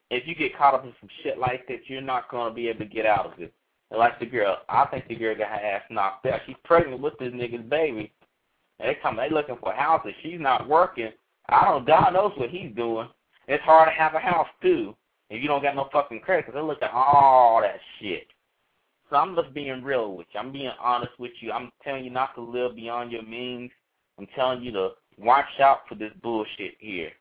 if you get caught up in some shit like that, you're not gonna be able to get out of it. And like the girl, I think the girl got her ass knocked out. She's pregnant with this nigga's baby. And they come, they looking for houses. She's not working. I don't. God knows what he's doing. It's hard to have a house too if you don't got no fucking credit because they look at all that shit. So I'm just being real with you. I'm being honest with you. I'm telling you not to live beyond your means. I'm telling you to watch out for this bullshit here.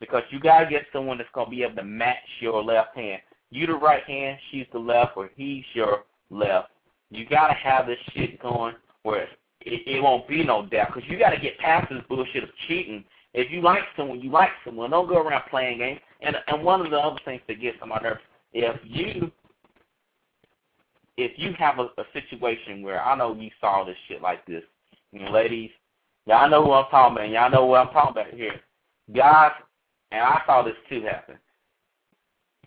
Because you gotta get someone that's gonna be able to match your left hand. You the right hand, she's the left, or he's your left. You gotta have this shit going where it, it won't be no doubt. Because you gotta get past this bullshit of cheating. If you like someone, you like someone. Don't go around playing games. And and one of the other things that gets on my nerves, if you if you have a, a situation where I know you saw this shit like this, you know, ladies, y'all know who I'm talking about. Y'all know what I'm talking about here. Guys, and I saw this too happen.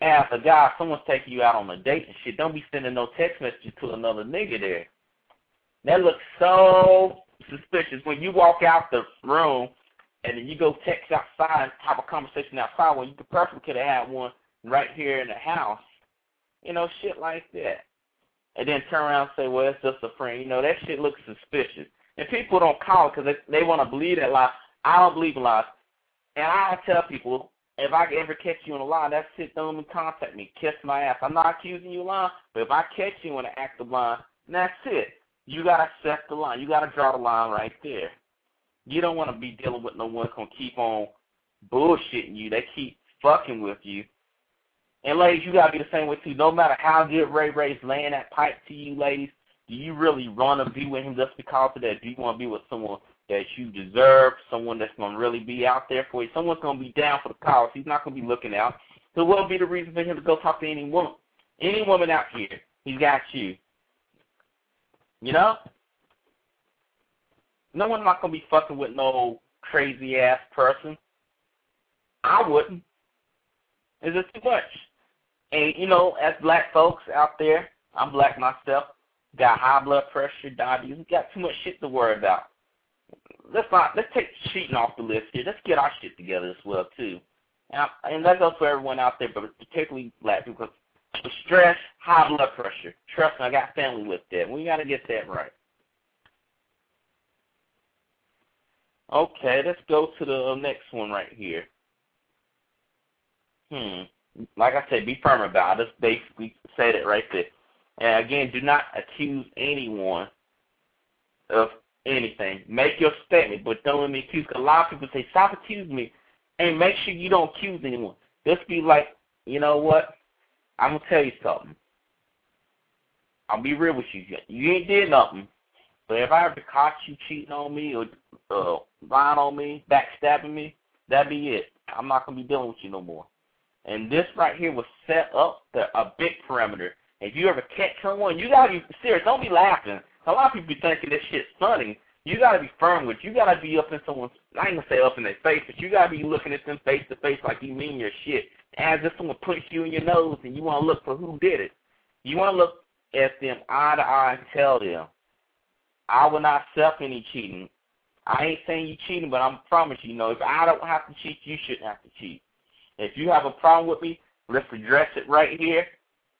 As a guy, someone's taking you out on a date and shit, don't be sending no text messages to another nigga there. That looks so suspicious when you walk out the room and then you go text outside and have a conversation outside when you could perfectly could have had one right here in the house. You know, shit like that. And then turn around and say, well, it's just a friend. You know, that shit looks suspicious. And people don't call because they, they want to believe that lie. I don't believe in lies. And I tell people, if I ever catch you in a lie, that's it. Don't contact me. Kiss my ass. I'm not accusing you of lying, but if I catch you in an act of lying, that's it. You gotta set the line. You gotta draw the line right there. You don't want to be dealing with no one gonna keep on bullshitting you. They keep fucking with you. And ladies, you gotta be the same way too. No matter how good Ray Ray's laying that pipe to you, ladies, do you really want to be with him just because of that? Do you want to be with someone that you deserve, someone that's going to really be out there for you. Someone's going to be down for the cause. He's not going to be looking out. So what would be the reason for him to go talk to any woman? Any woman out here, he's got you. You know? No one's not going to be fucking with no crazy-ass person. I wouldn't. It's just too much. And, you know, as black folks out there, I'm black myself, got high blood pressure, diabetes, got too much shit to worry about let's not let's take cheating off the list here. Let's get our shit together as well too. And, I, and that goes for everyone out there, but particularly black people. Because stress, high blood pressure. Trust me, I got family with that. We got to get that right. Okay, let's go to the next one right here. Hmm. Like I said, be firm about it. Just basically say it right there. And again, do not accuse anyone of anything. Make your statement, but don't let me accuse. A lot of people say, stop accusing me, and make sure you don't accuse anyone. Just be like, you know what? I'm gonna tell you something. I'll be real with you. You ain't did nothing. But if I ever caught you cheating on me or uh, lying on me, backstabbing me, that'd be it. I'm not gonna be dealing with you no more. And this right here was set up the, a big perimeter. If you ever catch someone, you gotta be serious. Don't be laughing. A lot of people be thinking this shit's funny. You gotta be firm with. You gotta be up in someone's. I ain't gonna say up in their face, but you gotta be looking at them face to face like you mean your shit. As if someone punched you in your nose and you want to look for who did it. You want to look at them eye to eye and tell them, I will not accept any cheating. I ain't saying you cheating, but I'm promise you, you know, if I don't have to cheat, you shouldn't have to cheat. If you have a problem with me, let's address it right here.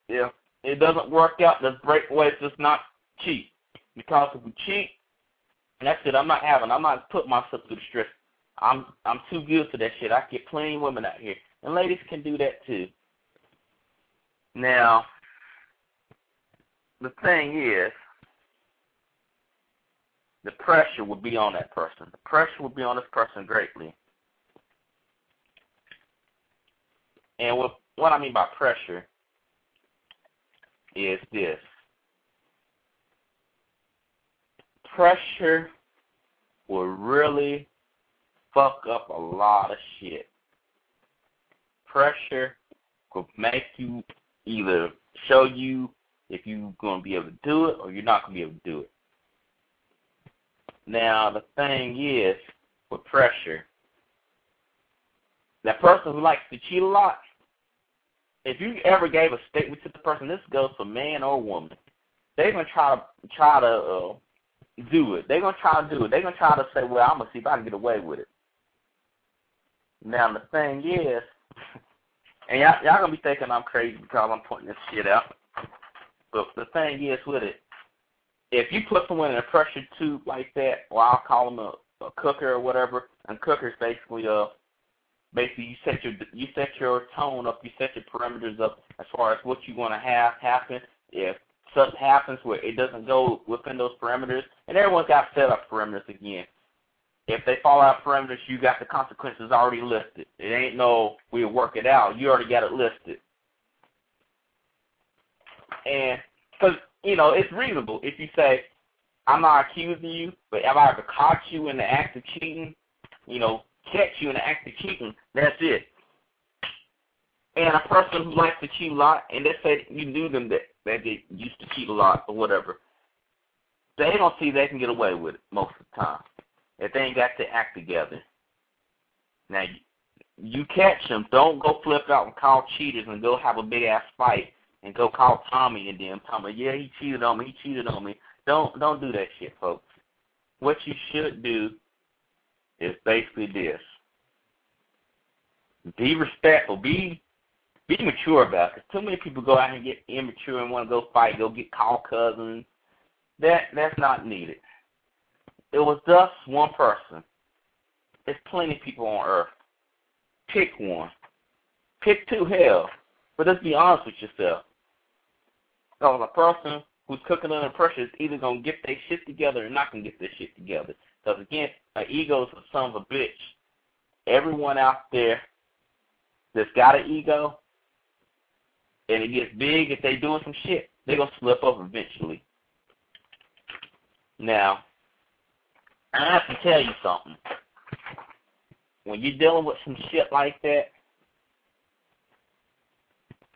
If it doesn't work out, let's break away. Let's not cheat. Because if we cheat, and that's it. I'm not having. I'm not putting myself through the stress. I'm I'm too good for that shit. I get plenty of women out here, and ladies can do that too. Now, the thing is, the pressure would be on that person. The pressure would be on this person greatly. And what what I mean by pressure is this. Pressure will really fuck up a lot of shit. Pressure will make you either show you if you're going to be able to do it or you're not going to be able to do it. Now, the thing is, with pressure, that person who likes to cheat a lot, if you ever gave a statement to the person, this goes for man or woman, they're gonna try to try to uh, do it. They're gonna try to do it. They're gonna try to say, "Well, I'm gonna see if I can get away with it." Now the thing is, [laughs] and y'all, y'all gonna be thinking I'm crazy because I'm pointing this shit out. But the thing is with it, if you put someone in a pressure tube like that, or I'll call them a, a cooker or whatever, and cooker is basically a basically you set your you set your tone up, you set your parameters up as far as what you want to have happen. If something happens where it doesn't go within those parameters, and everyone's got set up parameters again. if they fall out parameters, you got the consequences already listed. It ain't no we'll work it out. You already got it listed. And because you know it's reasonable if you say I'm not accusing you, but if I ever caught you in the act of cheating, you know, catch you in the act of cheating, that's it. And a person who likes to cheat a lot, and they say you knew them that, that they used to cheat a lot or whatever, they don't see they can get away with it most of the time if they ain't got to act together. Now, you catch them, don't go flip out and call cheaters and go have a big ass fight and go call Tommy and them. Tommy, yeah, he cheated on me, he cheated on me. Don't don't do that shit, folks. What you should do is basically this: be respectful, be be mature about it. Cause too many people go out and get immature and want to go fight, go get call cousins. That that's not needed. It was just one person. There's plenty of people on earth. Pick one. Pick two, hell. But let's be honest with yourself. So a person who's cooking under pressure is either gonna get their shit together or not gonna get their shit together. Because again, an ego's a son of a bitch. Everyone out there that's got an ego and it gets big if they doing some shit, they're gonna slip up eventually. Now, I have to tell you something. When you're dealing with some shit like that,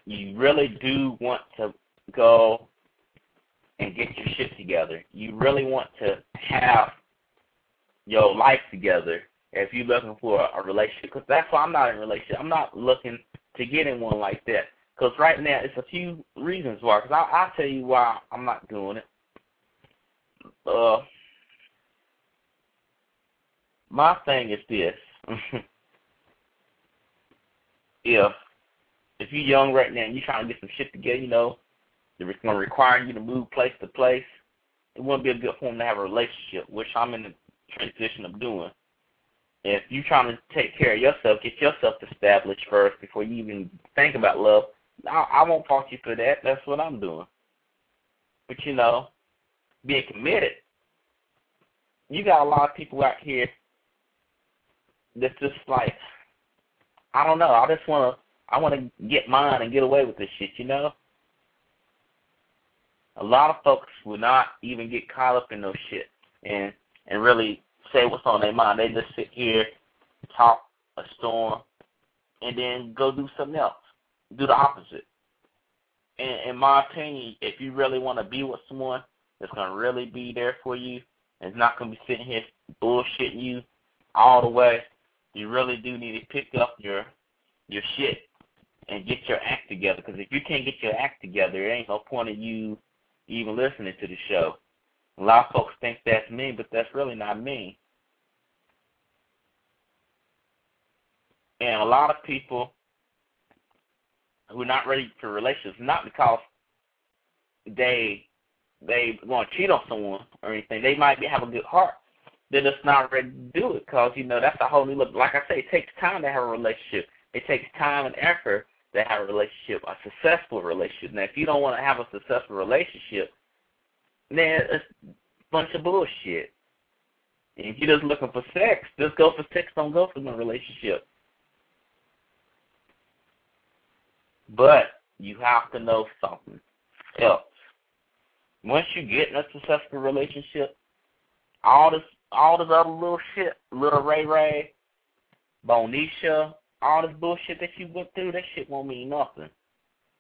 you really do want to go and get your shit together. You really want to have your life together if you're looking for a, relationship. Because that's why I'm not in a relationship. I'm not looking to get in one like that. Because right now, it's a few reasons why. Because I'll, I'll tell you why I'm not doing it. Uh, my thing is this. [laughs] if if you're young right now and you're trying to get some shit together, you know, it's going to require you to move place to place, it wouldn't be a good form to have a relationship, which I'm in the transition of doing. If you're trying to take care of yourself, get yourself established first before you even think about love, I, I won't fault you for that. That's what I'm doing. But, you know, being committed, you got a lot of people out here that's just like, I don't know. I just want to, I want to get mine and get away with this shit, you know? a lot of folks will not even get caught up in those shit and and really say what's on their mind. They just sit here, talk a storm, and then go do something else. Do the opposite. And in my opinion, if you really want to be with someone that's gonna really be there for you and not gonna be sitting here bullshitting you all the way, you really do need to pick up your your shit and get your act together. Because if you can't get your act together, there ain't no point in you even listening to the show. A lot of folks think that's me, but that's really not me. And a lot of people who are not ready for relationships, not because they they want to cheat on someone or anything. They might be, have a good heart. They're just not ready to do it because you know that's a whole new look. Like I say, it takes time to have a relationship. It takes time and effort to have a relationship, a successful relationship. Now, if you don't want to have a successful relationship, then it's a bunch of bullshit. If you're just looking for sex, just go for sex, don't go for a relationship. But you have to know something else. Once you get in a successful relationship, all this all this other little shit, little Ray Ray, Bonisha, all this bullshit that you went through, that shit won't mean nothing.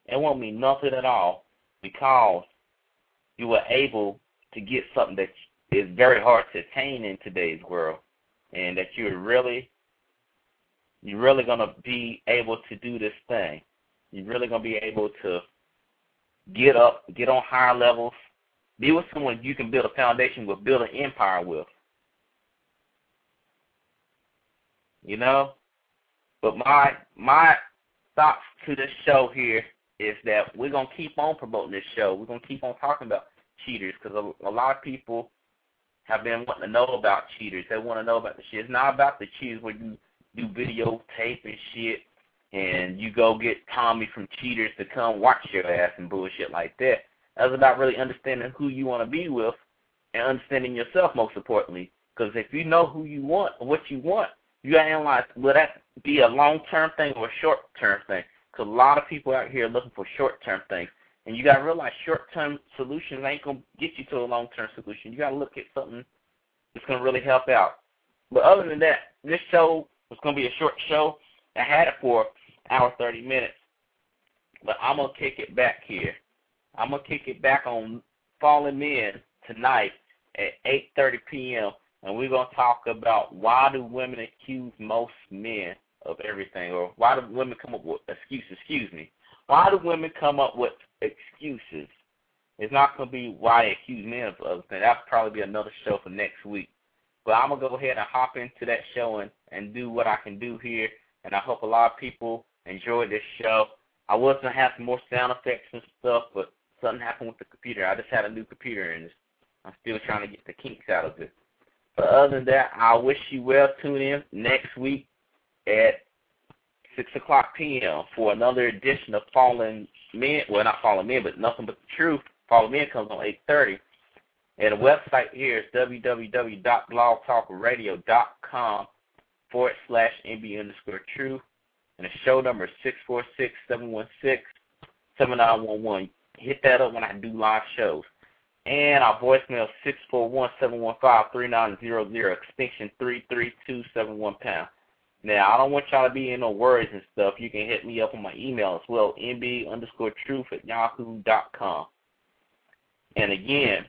It won't mean nothing at all because you were able to get something that is very hard to attain in today's world and that you're really you're really gonna be able to do this thing. You're really gonna be able to get up, get on higher levels, be with someone you can build a foundation with, build an empire with. You know? But my my thoughts to this show here is that we're gonna keep on promoting this show. We're gonna keep on talking about cheaters because a, a lot of people have been wanting to know about cheaters. They want to know about the shit. It's not about the cheaters where you do videotape and shit, and you go get Tommy from cheaters to come watch your ass and bullshit like that. That's about really understanding who you want to be with and understanding yourself most importantly. Because if you know who you want what you want, you got to analyze, will that be a long-term thing or a short-term thing? Because a lot of people out here looking for short-term things. And you got to realize short-term solutions ain't to get you to a long-term solution. You got to look at something that's to really help out. But other than that, this show was to be a short show. I had it for hour 30 minutes. But I'm going to kick it back here. I'm going to kick it back on Fallen Men tonight at 8.30 p.m. And we're going to talk about why do women accuse most men of everything, or why do women come up with excuses? Excuse me. Why do women come up with excuses? It's not going to be why they accuse men of other things. That'll probably be another show for next week. But I'm going to go ahead and hop into that show and, and do what I can do here. And I hope a lot of people enjoyed this show. I was to have some more sound effects and stuff, but something happened with the computer. I just had a new computer, and I'm still trying to get the kinks out of it. But other than that, I wish you well. Tune in next week at 6 o'clock p.m. for another edition of Fallen Men. Well, not Fallen Men, but Nothing But the Truth. Fallen Men comes on 8.30. And the website here is www.blogtalkradio.com forward slash NB underscore truth. And the show number is 646-716-7911. Hit that up when I do live shows. And our voicemail is 641-715-3900, extension 33271 pound. Now, I don't want y'all to be in no worries and stuff. You can hit me up on my email as well, nb underscore truth at yahoo dot com. And again,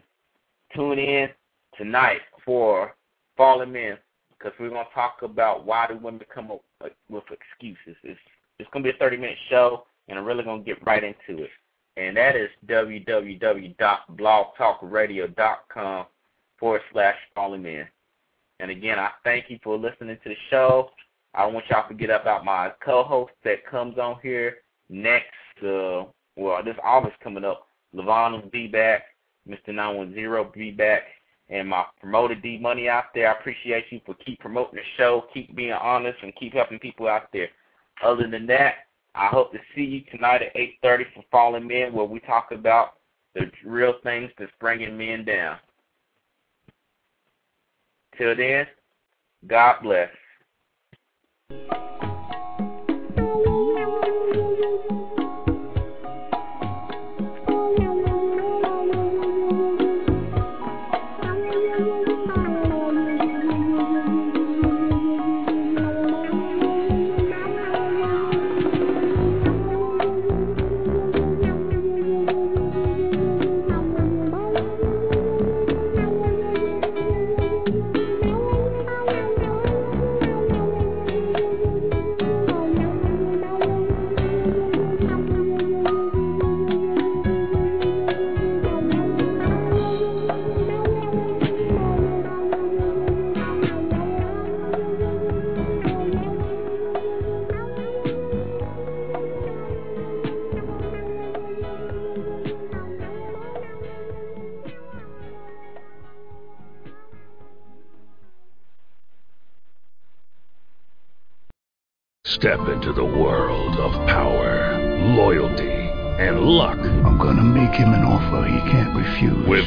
tune in tonight for Fallen Men because we're going to talk about why do women come up with excuses. It's, it's going to be a 30-minute show, and I'm really going to get right into it and that is www.blogtalkradio.com forward slash fallen men. And again, I thank you for listening to the show. I don't want y'all to forget about my co-host that comes on here next, uh, well, this August coming up. Levon will be back. Mr. 910 will be back. And my promoter D Money out there, I appreciate you for keep promoting the show, keep being honest, and keep helping people out there. Other than that, I hope to see you tonight at 8.30 for Fallen Men where we talk about the real things that's bringing men down. Till then, God bless.